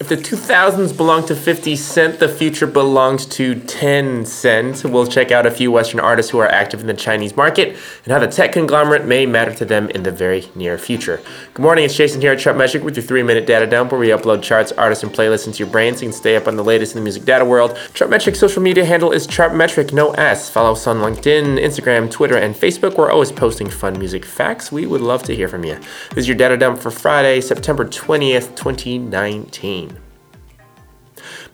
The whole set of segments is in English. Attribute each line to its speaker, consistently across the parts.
Speaker 1: If the 2000s belong to 50 Cent, the future belongs to 10 Cent. We'll check out a few Western artists who are active in the Chinese market and how the tech conglomerate may matter to them in the very near future. Good morning, it's Jason here at Chartmetric with your three minute data dump where we upload charts, artists, and playlists into your brain so you can stay up on the latest in the music data world. Chartmetric's social media handle is Chartmetric, no S. Follow us on LinkedIn, Instagram, Twitter, and Facebook. We're always posting fun music facts. We would love to hear from you. This is your data dump for Friday, September 20th, 2019.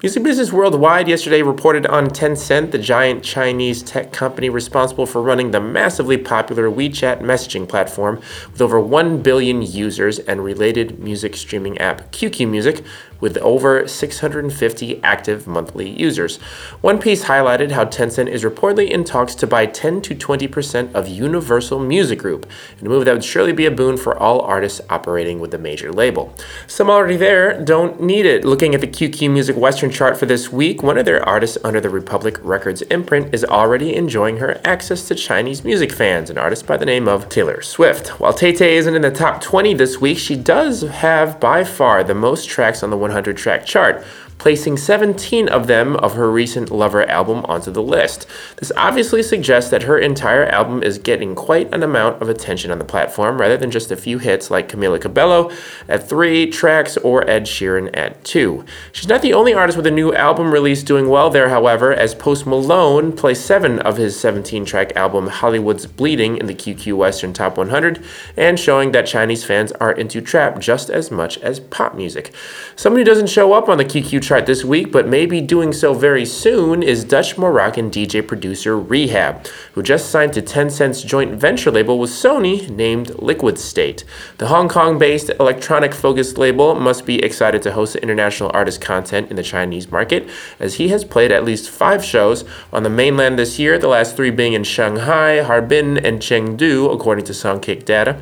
Speaker 1: Music Business Worldwide yesterday reported on Tencent, the giant Chinese tech company responsible for running the massively popular WeChat messaging platform with over 1 billion users and related music streaming app QQ Music with over 650 active monthly users. One piece highlighted how Tencent is reportedly in talks to buy 10 to 20% of Universal Music Group, a move that would surely be a boon for all artists operating with the major label. Some already there don't need it. Looking at the QQ Music Western chart for this week, one of their artists under the Republic Records imprint is already enjoying her access to Chinese music fans, an artist by the name of Taylor Swift. While Tay Tay isn't in the top 20 this week, she does have by far the most tracks on the 100 100 track chart placing 17 of them of her recent Lover album onto the list. This obviously suggests that her entire album is getting quite an amount of attention on the platform rather than just a few hits like Camila Cabello at 3 tracks or Ed Sheeran at 2. She's not the only artist with a new album release doing well there, however, as Post Malone placed 7 of his 17 track album Hollywood's Bleeding in the QQ Western Top 100 and showing that Chinese fans are into trap just as much as pop music. Someone who doesn't show up on the QQ chart this week, but may be doing so very soon, is Dutch Moroccan DJ producer R3HAB, who just signed to Tencent's joint venture label with Sony named Liquid State. The Hong Kong based electronic focused label must be excited to host international artist content in the Chinese market, as he has played at least five shows on the mainland this year, the last three being in Shanghai, Harbin, and Chengdu, according to Songkick data.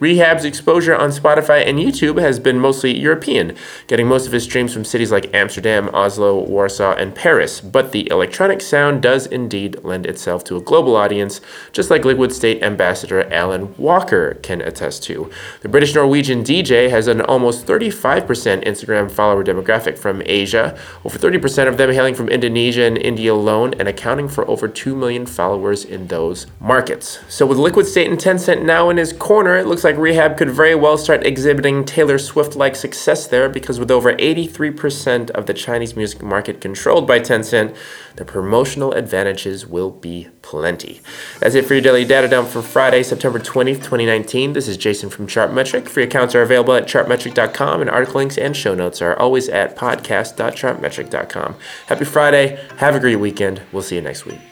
Speaker 1: R3HAB's exposure on Spotify and YouTube has been mostly European, getting most of his streams from cities like Amsterdam, Oslo, Warsaw, and Paris, but the electronic sound does indeed lend itself to a global audience, just like Liquid State ambassador Alan Walker can attest to. The British Norwegian DJ has an almost 35% Instagram follower demographic from Asia, over 30% of them hailing from Indonesia and India alone, and accounting for over 2 million followers in those markets. So, with Liquid State and Tencent now in his corner, it looks like R3HAB could very well start exhibiting Taylor Swift like success there because with over 83% of the Chinese music market controlled by Tencent, the promotional advantages will be plenty. That's it for your daily data dump for Friday, September 20th, 2019. This is Jason from Chartmetric. Free accounts are available at chartmetric.com, and article links and show notes are always at podcast.chartmetric.com. Happy Friday. Have a great weekend. We'll see you next week.